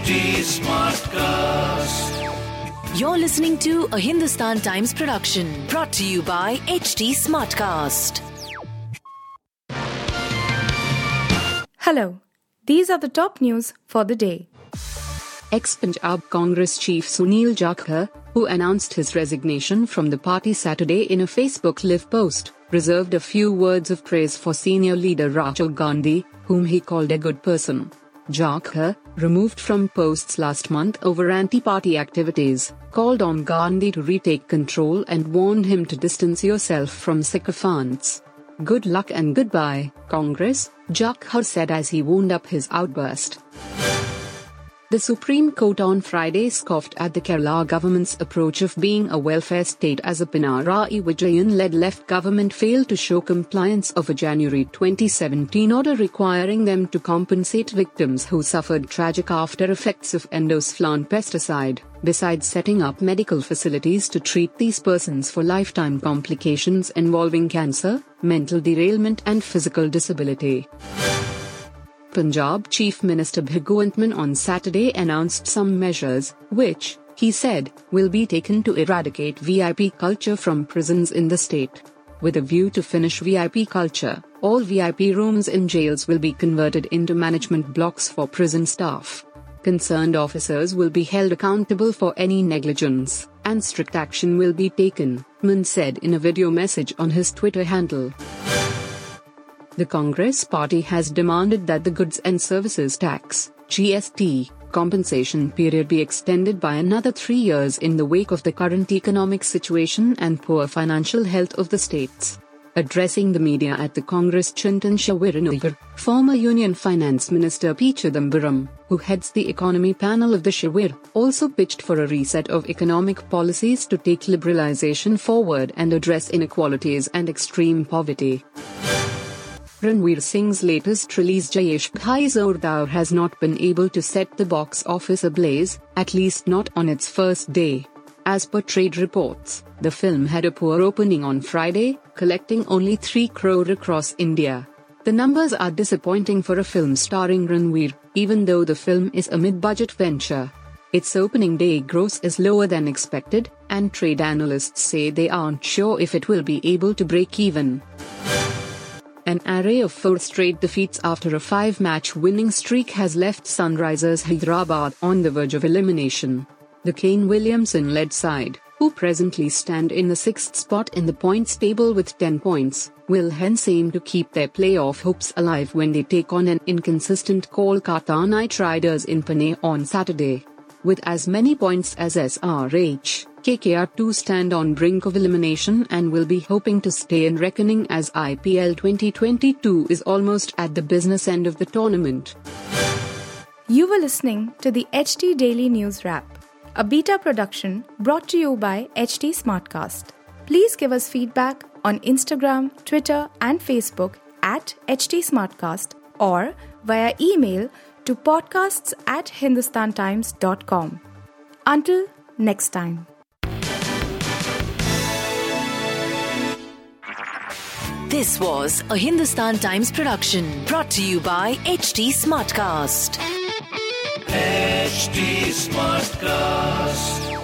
HT Smartcast. You're listening to a Hindustan Times production brought to you by HT Smartcast. Hello, these are the top news for the day. Ex Punjab Congress chief Sunil Jakhar, who announced his resignation from the party Saturday in a Facebook Live post, reserved a few words of praise for senior leader Rahul Gandhi, whom he called a good person. Jakhar, uh, removed from posts last month over anti party activities, called on Gandhi to retake control and warned him to distance yourself from sycophants. Good luck and goodbye, Congress, Jakhar said as he wound up his outburst. The Supreme Court on Friday scoffed at the Kerala government's approach of being a welfare state as a Pinarayi Vijayan-led left government failed to show compliance of a January 2017 order requiring them to compensate victims who suffered tragic after effects of endosulfan pesticide, besides setting up medical facilities to treat these persons for lifetime complications involving cancer, mental derailment and physical disability. Punjab Chief Minister Bhagwant Mann on Saturday announced some measures, which, he said, will be taken to eradicate VIP culture from prisons in the state. With a view to finish VIP culture, all VIP rooms in jails will be converted into management blocks for prison staff. Concerned officers will be held accountable for any negligence, and strict action will be taken, Mann said in a video message on his Twitter handle. The Congress party has demanded that the goods and services tax (GST) compensation period be extended by another 3 years in the wake of the current economic situation and poor financial health of the states. Addressing the media at the Congress Chintan Shivir, former Union Finance Minister P. Chidambaram, who heads the economy panel of the Shivir, also pitched for a reset of economic policies to take liberalization forward and address inequalities and extreme poverty. Ranveer Singh's latest release Jai Ishq Hai Zordar has not been able to set the box office ablaze, at least not on its first day. As per trade reports, the film had a poor opening on Friday, collecting only 3 crore across India. The numbers are disappointing for a film starring Ranveer, even though the film is a mid-budget venture. Its opening day gross is lower than expected, and trade analysts say they aren't sure if it will be able to break even. An array of four straight defeats after a five match winning streak has left Sunrisers Hyderabad on the verge of elimination. The Kane Williamson led side, who presently stand in the sixth spot in the points table with 10 points, will hence aim to keep their playoff hopes alive when they take on an inconsistent Kolkata Knight Riders in Pune on Saturday. With as many points as SRH, KKR2 stand on brink of elimination and will be hoping to stay in reckoning as IPL 2022 is almost at the business end of the tournament. You were listening to the HT Daily News Wrap, a beta production brought to you by HT Smartcast. Please give us feedback on Instagram, Twitter, and Facebook at HT Smartcast or via email to podcasts at hindustantimes.com. Until next time. This was a Hindustan Times production brought to you by HT Smartcast. HT Smartcast.